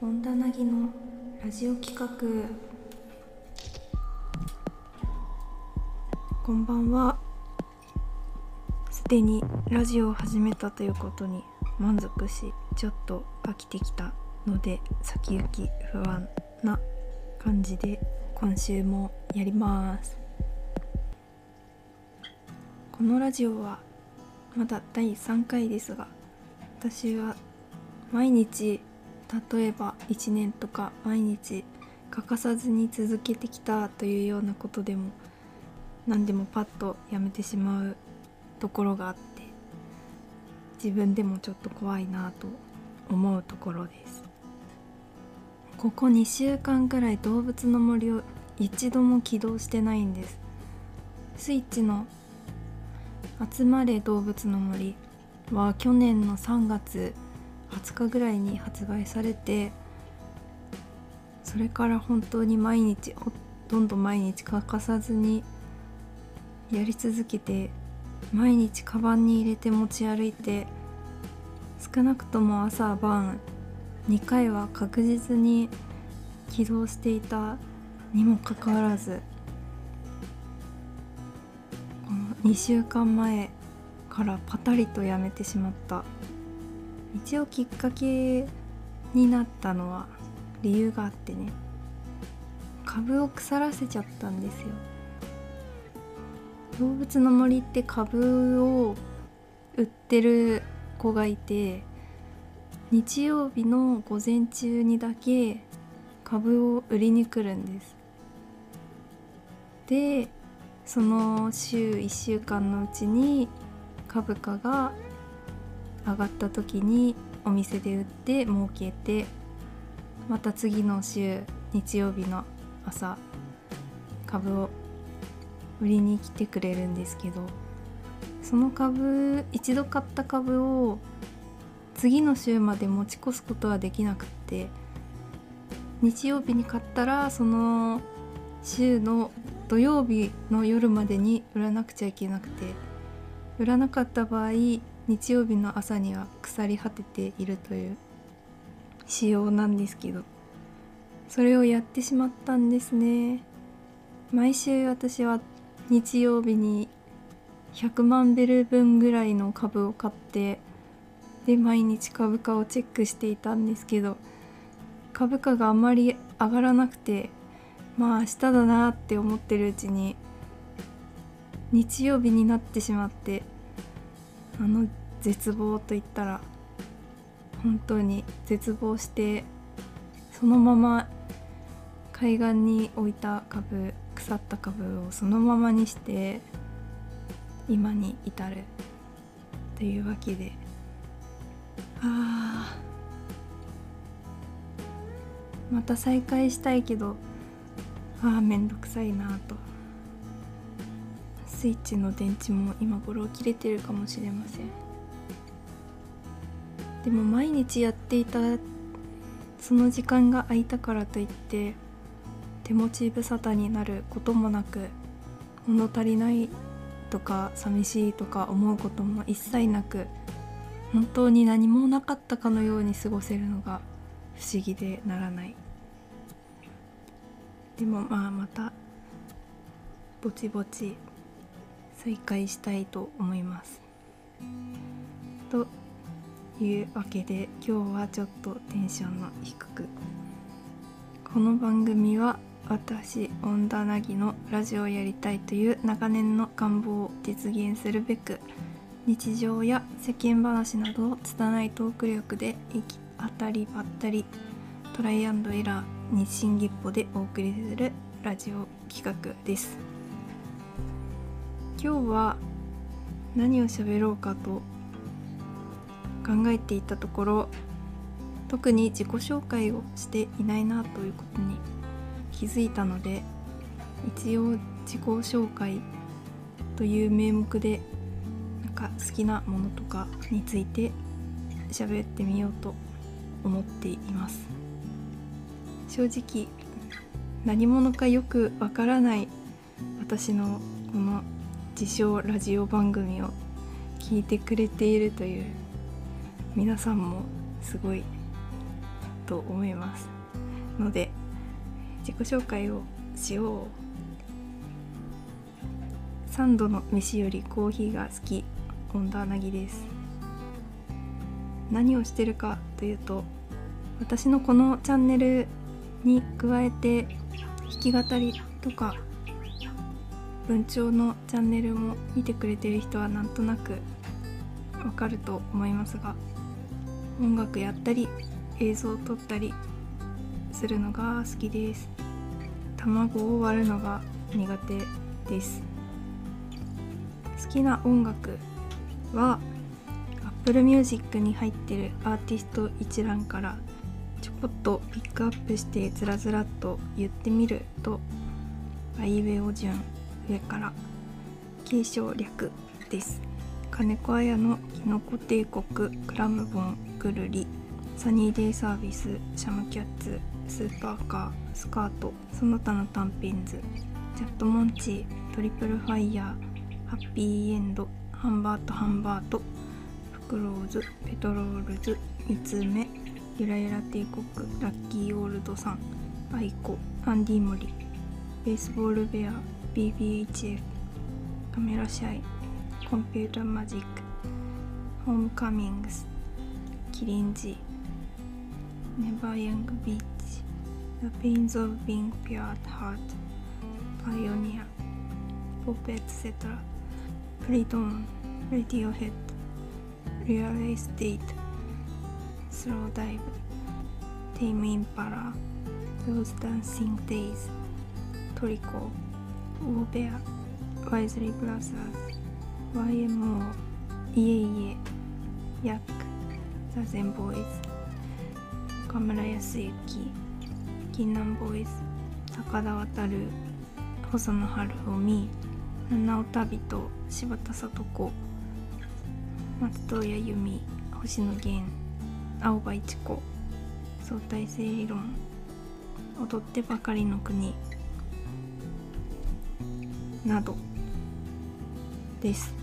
本棚木のラジオ企画。こんばんは。すでにラジオを始めたということに満足しちょっと飽きてきたので先行き不安な感じで今週もやります。このラジオはまだ第3回ですが私は毎日例えば1年とか毎日欠かさずに続けてきたというようなことでも何でもパッとやめてしまうところがあって自分でもちょっと怖いなと思うところです。ここ2週間くらい動物の森を一度も起動してないんです。スイッチの「集まれ動物の森」は去年の3月20日ぐらいに発売されてそれから本当に毎日ほとんど毎日欠かさずにやり続けて毎日カバンに入れて持ち歩いて少なくとも朝晩2回は確実に起動していたにもかかわらずこの2週間前からパタリとやめてしまった。一応きっかけになったのは理由があってね。株を腐らせちゃったんですよ。動物の森って株を売ってる子がいて日曜日の午前中にだけ株を売りに来るんです。でその週1週間のうちに株価が上がった時にお店で売って儲けてまた次の週日曜日の朝株を売りに来てくれるんですけどその株一度買った株を次の週まで持ち越すことはできなくって日曜日に買ったらその週の土曜日の夜までに売らなくちゃいけなくて売らなかった場合日曜日の朝には腐り果てているという仕様なんですけどそれをやってしまったんですね。毎週私は日曜日に100万ベル分ぐらいの株を買ってで毎日株価をチェックしていたんですけど株価があまり上がらなくてまあ明日だなって思ってるうちに日曜日になってしまってあの絶望といったら本当に絶望してそのまま海岸に置いた株腐った株をそのままにして今に至るというわけで。あまた再開したいけどああめんどくさいなと。スイッチの電池も今頃切れてるかもしれません。でも毎日やっていたその時間が空いたからといって手持ち無沙汰になることもなく物足りないとか寂しいとか思うことも一切なく本当に何もなかったかのように過ごせるのが不思議でならない。でもまあまたぼちぼち再開したいと思います。というわけで今日はちょっとテンションの低く。この番組は私恩田凪のラジオをやりたいという長年の願望を実現するべく日常や世間話などを拙いトーク力で行き当たりばったりトライアンドエラー日進月歩でお送りするラジオ企画です。今日は何を喋ろうかと考えていたところ特に自己紹介をしていないなということに気づいたので一応自己紹介という名目でなんか好きなものとかについて喋ってみようと思っています。正直何者かよくわからない私のこの自称ラジオ番組を聞いてくれているという皆さんもすごいと思います。ので自己紹介をしよう。3度の飯よりコーヒーが好き。本田凪です。何をしてるかというと私のこのチャンネルに加えて弾き語りとか文鳥のチャンネルも見てくれてる人はなんとなくわかると思いますが音楽やったり映像を撮ったりするのが好きです。卵を割るのが苦手です。好きな音楽は Apple Music に入ってるアーティスト一覧からちょこっとピックアップしてずらずらっと言ってみるとアイウエオ順上から敬称略ですカネコアヤノきのこ帝国クラムボンくるりサニーデイサービスシャムキャッツスーパーカースカートその他の短編ズチャットモンチートリプルファイヤーはっぴいえんどハンバートハンバートフクローズペトロールズ三つ目ゆらゆら帝国ラッキーオールドさんアイコアンディモリベースボールベア BBHF カメラシャイコンピュータマジックホームカミングスキリンジネバーヤングビーチ The Pains of Being Pure at Heart Pioneer Pop etc. Playtone Radiohead Real Estate Slow Dive Tame Impala Those Dancing Days トリコウォーベアワイズリーブラザーズ YMO いえいえヤックザゼンボーイズ岡村康之銀南ボーイズ高田渡細野晴臣七尾旅人柴田聡子松任谷由実星野源青葉一子相対性理論踊ってばかりの国など。です。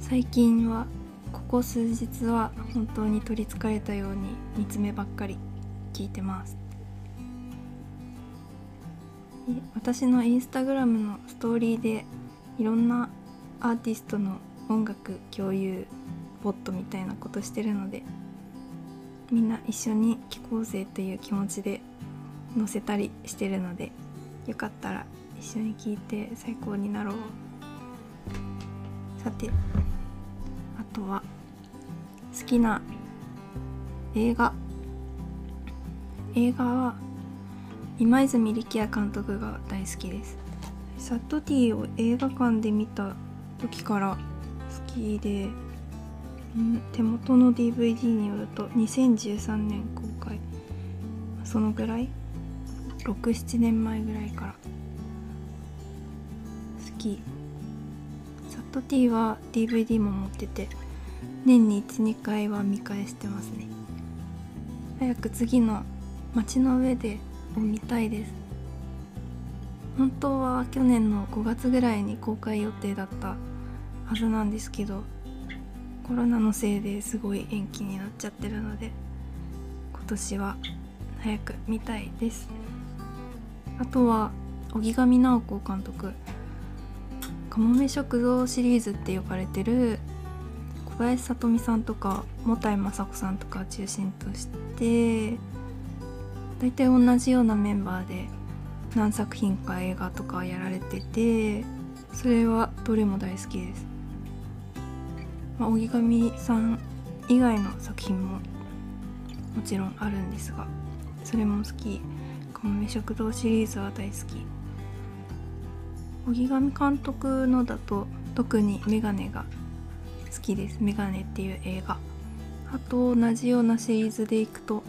最近はここ数日は本当に取りつかれたように見つめばっかり聞いてます。私のインスタグラムのストーリーでいろんなアーティストの音楽共有ボットみたいなことしてるのでみんな一緒に聴こうぜという気持ちで載せたりしてるのでよかったら一緒に聴いて最高になろう。さてあとは好きな映画。映画は今泉力也監督が大好きです。サットティを映画館で見た時から好きで手元の DVD によると2013年公開。そのぐらい67年前ぐらいから好き。サットティは DVD も持ってて年に12回は見返してますね。早く次の街の上でを見たいです。本当は去年の5月ぐらいに公開予定だったはずなんですけどコロナのせいですごい延期になっちゃってるので今年は早く見たいです。あとは荻上直子監督「かもめ食堂」シリーズって呼ばれてる小林聡美さんとか茂田井雅子さんとかを中心として大体同じようなメンバーで何作品か映画とかやられててそれはどれも大好きです、まあ、荻上さん以外の作品ももちろんあるんですがそれも好き「かもめ食堂」シリーズは大好き。荻上監督のだと特に「メガネ」が好きです「メガネ」っていう映画。あと同じようなシリーズでいくと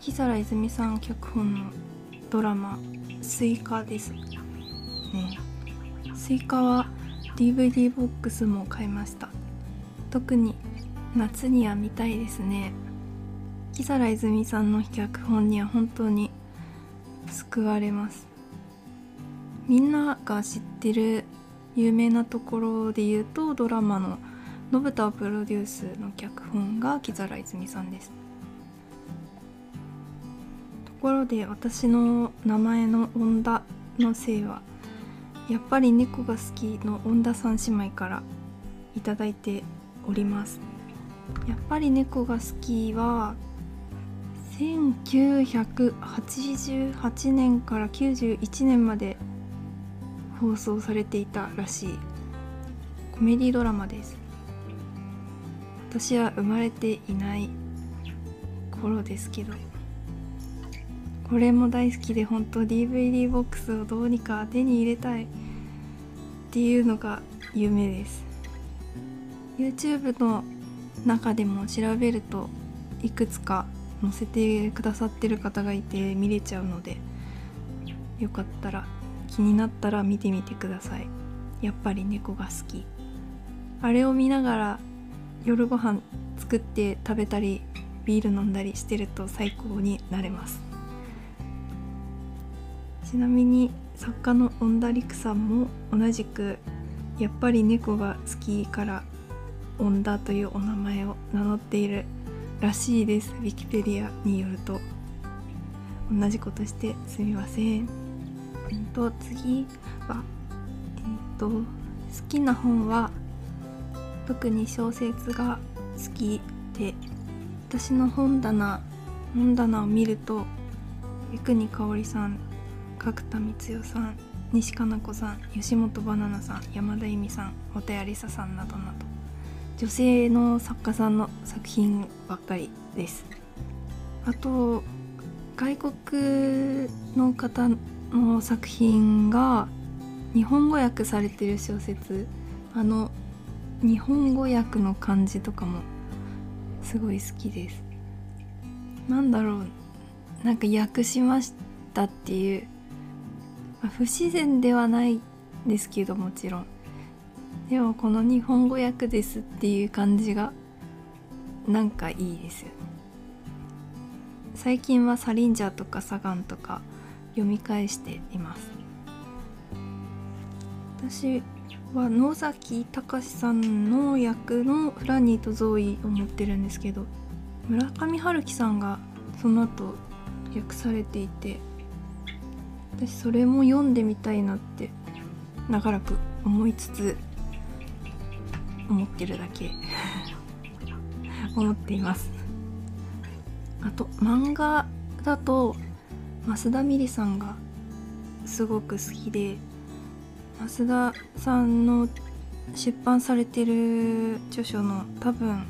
木皿泉さん脚本のドラマ「すいか」です。ね。すいかは DVD ボックスも買いました。特に夏には見たいですね。木更泉さんの脚本には本当に救われます。みんなが知ってる有名なところで言うとドラマの「信太プロデュース」の脚本が木更泉さんです。ところで私の名前の恩田のせいはやっぱり猫が好きの恩田三姉妹からいただいております。やっぱり猫が好きは1988年から91年まで放送されていたらしいコメディドラマです。私は生まれていない頃ですけどこれも大好きで本当 DVD ボックスをどうにか手に入れたいっていうのが夢です。YouTube の中でも調べるといくつか載せてくださってる方がいて見れちゃうのでよかったら気になったら見てみてください。やっぱり猫が好き。あれを見ながら夜ご飯作って食べたりビール飲んだりしてると最高になれます。ちなみに作家の恩田陸さんも同じくやっぱり猫が好きから恩田というお名前を名乗っているらしいです。ウィキペディアによると。同じことしてすみません、と次はえっと好きな本は特に小説が好きで私の本棚本棚を見ると三国香織さん角田光代さん西加奈子さん吉本ばななさん山田由美さん本谷梨沙さんなどなど。女性の作家さんの作品ばっかりです。あと外国の方の作品が日本語訳されてる小説。あの日本語訳の漢字とかもすごい好きです。なんだろう。なんか訳しましたっていう、まあ、不自然ではないですけどもちろん。でもこの日本語訳ですっていう感じがなんかいいですよね。最近はサリンジャーとかサガンとか読み返しています。私は野崎隆さんの役のフラニーとゾーイを持ってるんですけど村上春樹さんがその後訳されていて私それも読んでみたいなって長らく思いつつ思ってるだけ。思っています。あと漫画だと増田美里さんがすごく好きで増田さんの出版されてる著書の多分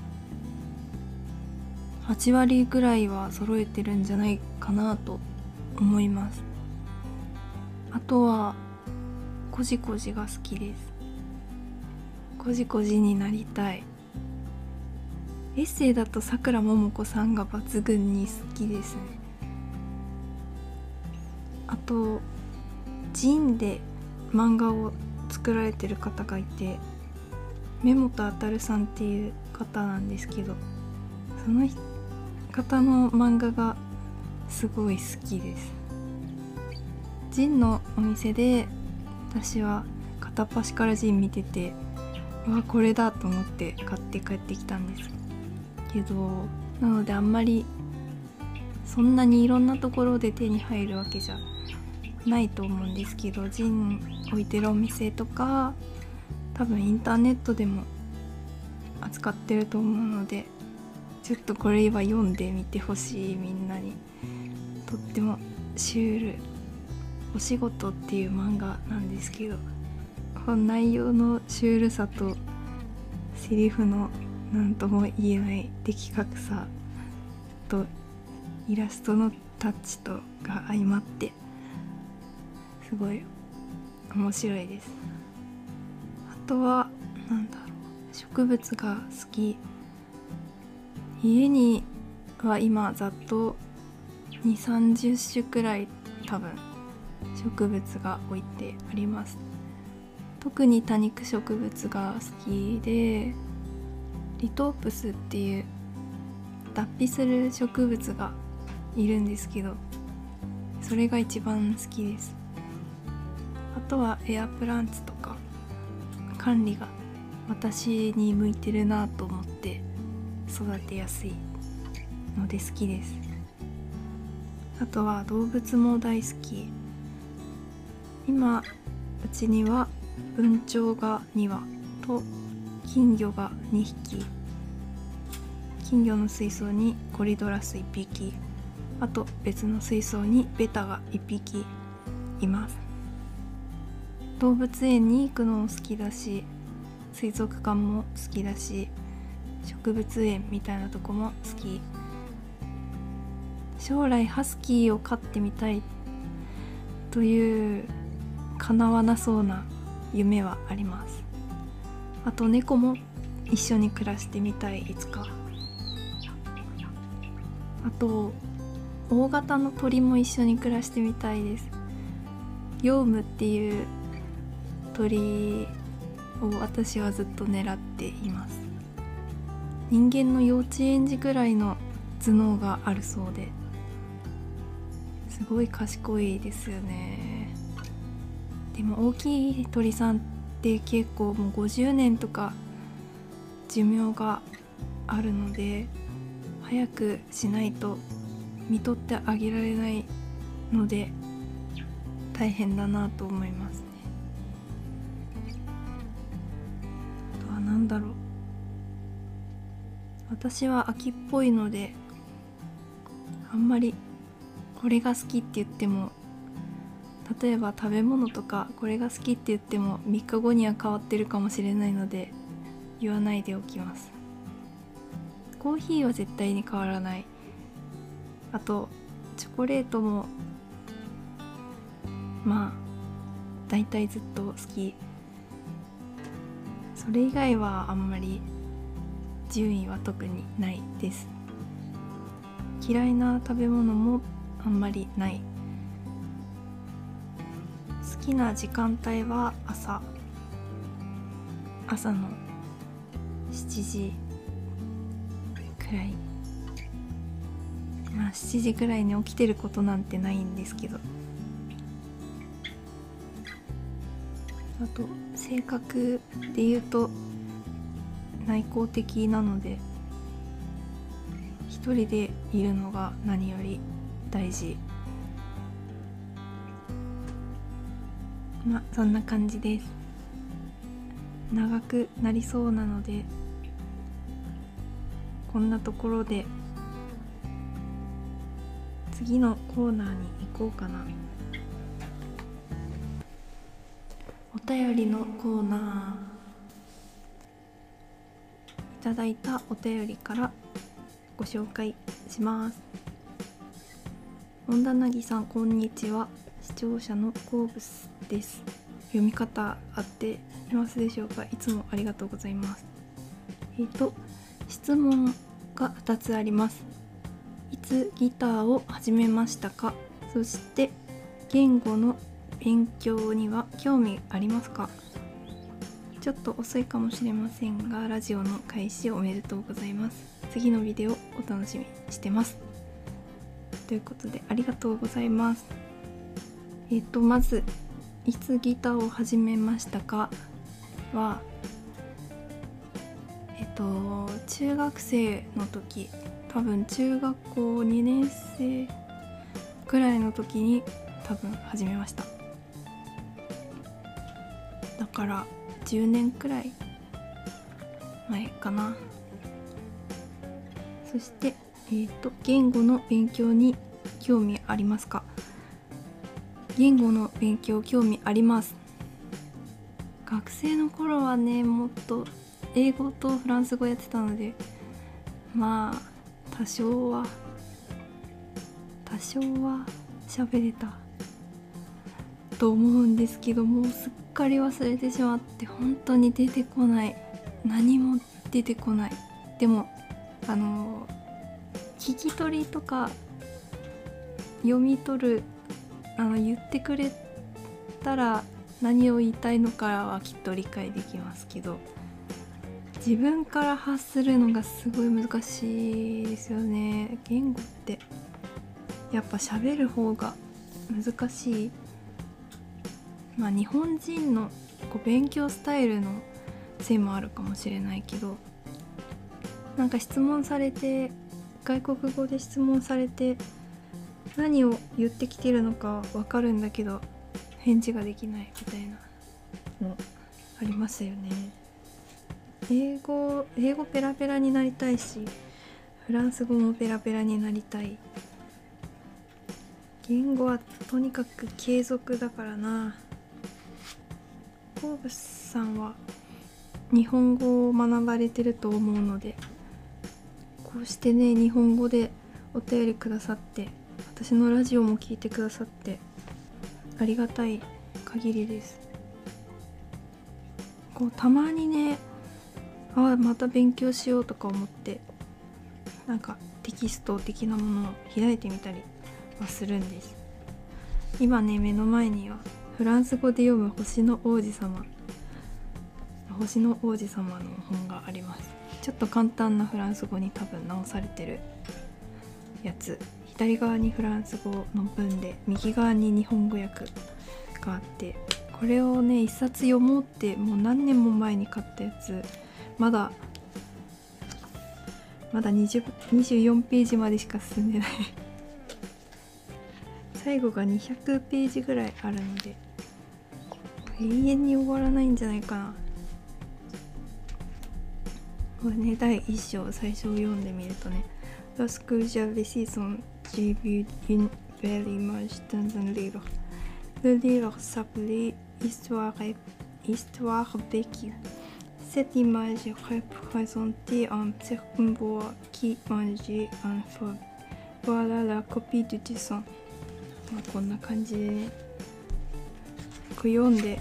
8割ぐらいは揃えてるんじゃないかなと思います。あとは「こじこじ」が好きです。こじこじになりたい。エッセイだとさくらももこさんが抜群に好きですね。あとジンで漫画を作られてる方がいて目本渉さんっていう方なんですけどその方の漫画がすごい好きです。ジンのお店で私は片っ端からジン見ててわこれだと思って買って帰ってきたんです。けどなのであんまりそんなにいろんなところで手に入るわけじゃないと思うんですけどジン置いてるお店とか多分インターネットでも扱ってると思うのでちょっとこれは読んでみてほしいみんなに。とってもシュールお仕事っていう漫画なんですけど。本内容のシュールさとセリフの何とも言えない的確さとイラストのタッチとが相まってすごい面白いです。あとは何だろう植物が好き。家には今ざっと2 3 0種くらい多分植物が置いてあります。特に多肉植物が好きでリトープスっていう脱皮する植物がいるんですけどそれが一番好きです。あとはエアプランツとか管理が私に向いてるなと思って育てやすいので好きです。あとは動物も大好き。今うちには文鳥が2羽と金魚が2匹。金魚の水槽にコリドラス1匹。あと別の水槽にベタが1匹います。動物園に行くのも好きだし水族館も好きだし植物園みたいなとこも好き。将来ハスキーを飼ってみたいという叶わなそうな夢はあります。あと猫も一緒に暮らしてみたい。いつか。あと大型の鳥も一緒に暮らしてみたいです。ヨウムっていう鳥を私はずっと狙っています。人間の幼稚園児ぐらいの頭脳があるそうで。すごい賢いですよね。でも大きい鳥さんって結構もう50年とか寿命があるので早くしないと見とってあげられないので大変だなと思いますね。あとは何だろう。私は秋っぽいのであんまりこれが好きって言っても例えば食べ物とかこれが好きって言っても3日後には変わってるかもしれないので言わないでおきます。コーヒーは絶対に変わらない。あとチョコレートもまあ大体ずっと好き。それ以外はあんまり順位は特にないです。嫌いな食べ物もあんまりない。きな時間帯は朝。朝の7時くらい。まあ7時くらいに起きてることなんてないんですけど。あと性格で言うと内向的なので一人でいるのが何より大事。まあそんな感じです。長くなりそうなのでこんなところで次のコーナーに行こうかな。お便りのコーナー。いただいたお便りからご紹介します。本田なぎさんこんにちは。視聴者のコーブスです。読み方合っていますでしょうか？いつもありがとうございます。えっ、ー、と質問が2つあります。いつギターを始めましたか？そして言語の勉強には興味ありますか？ちょっと遅いかもしれませんがラジオの開始おめでとうございます。次のビデオお楽しみにしてます。ということでありがとうございます。えっ、とまずいつギターを始めましたか？はえっ、と中学生の時多分中学校2年生くらいの時に多分始めました。だから10年くらい前かな。そしてえーと、言語の勉強に興味ありますか？言語の勉強興味あります。学生の頃はねもっと英語とフランス語やってたのでまあ多少は多少は喋れたと思うんですけどもうすっかり忘れてしまって本当に出てこない。何も出てこない。でもあの聞き取りとか読み取るあの言ってくれたら何を言いたいのかはきっと理解できますけど自分から発するのがすごい難しいですよね。言語って。やっぱ喋る方が難しい。まあ日本人のこう勉強スタイルのせいもあるかもしれないけどなんか質問されて外国語で質問されて何を言ってきてるのか分かるんだけど返事ができないみたいな。のありますよね。英語英語ペラペラになりたいしフランス語もペラペラになりたい。言語はとにかく継続だからな。コーブスさんは日本語を学ばれてると思うのでこうしてね日本語でお便りくださって私のラジオも聞いてくださってありがたい限りです。こうたまにねああまた勉強しようとか思ってなんかテキスト的なものを開いてみたりはするんです。今ね目の前にはフランス語で読む星の王子様。星の王子様の本があります。ちょっと簡単なフランス語に多分直されてるやつ。左側にフランス語の文で右側に日本語訳があってこれをね一冊読もうってもう何年も前に買ったやつ。まだまだ20 24ページまでしか進んでない。最後が200ページぐらいあるので永遠に終わらないんじゃないかな。これね第1章最初読んでみるとね「Lorsque j'avais six ans, j'ai vu une belle image dans un livre. Le livre s'appelait Histoire, Histoire vécue. Cette image représentait un bois qui mangeait un feu. Voilà la copie du dessin. まあこんな感じでこう読んで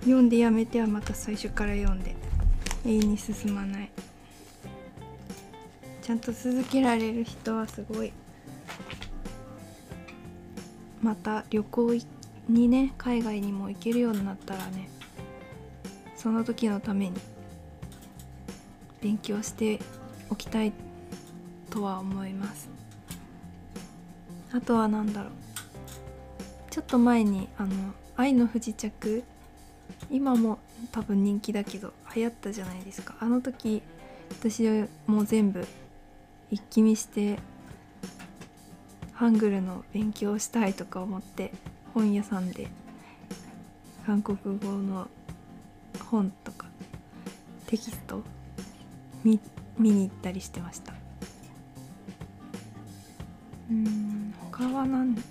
読んでやめてはまた最初から読んで永遠に進まない ちゃんと続けられる人はすごい。また旅行にね海外にも行けるようになったらねその時のために勉強しておきたいとは思います。あとは何だろう。ちょっと前にあの「愛の不時着」今も多分人気だけど流行ったじゃないですか。あの時私も全部一気見してハングルの勉強したいとか思って本屋さんで韓国語の本とかテキスト見見に行ったりしてました。うん他は何だ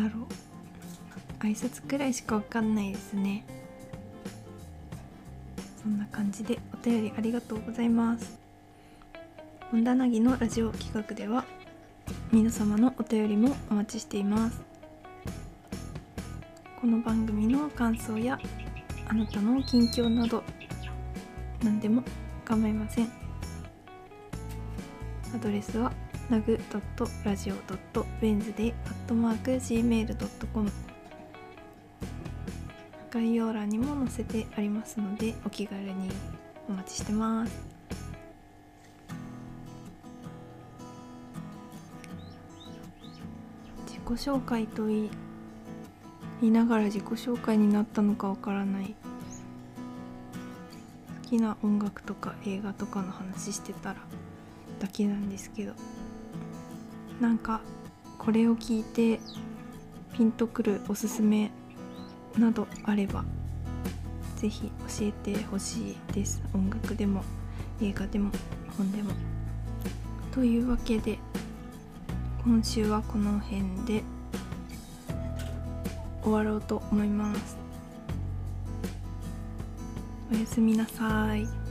ろう。挨拶くらいしかわかんないですね。そんな感じでお便りありがとうございます。本棚木のラジオ企画では皆様のお便りもお待ちしています。この番組の感想やあなたの近況など何でも構いません。アドレスは nag.radio.wednesday.gmail.com 概要欄にも載せてありますのでお気軽にお待ちしてます。紹介と言いながら自己紹介になったのかわからない。好きな音楽とか映画とかの話してたらだけなんですけど。なんかこれを聞いてピンとくるおすすめなどあればぜひ教えてほしいです。音楽でも映画でも本でも。というわけで今週はこの辺で終わろうと思います。おやすみなさい。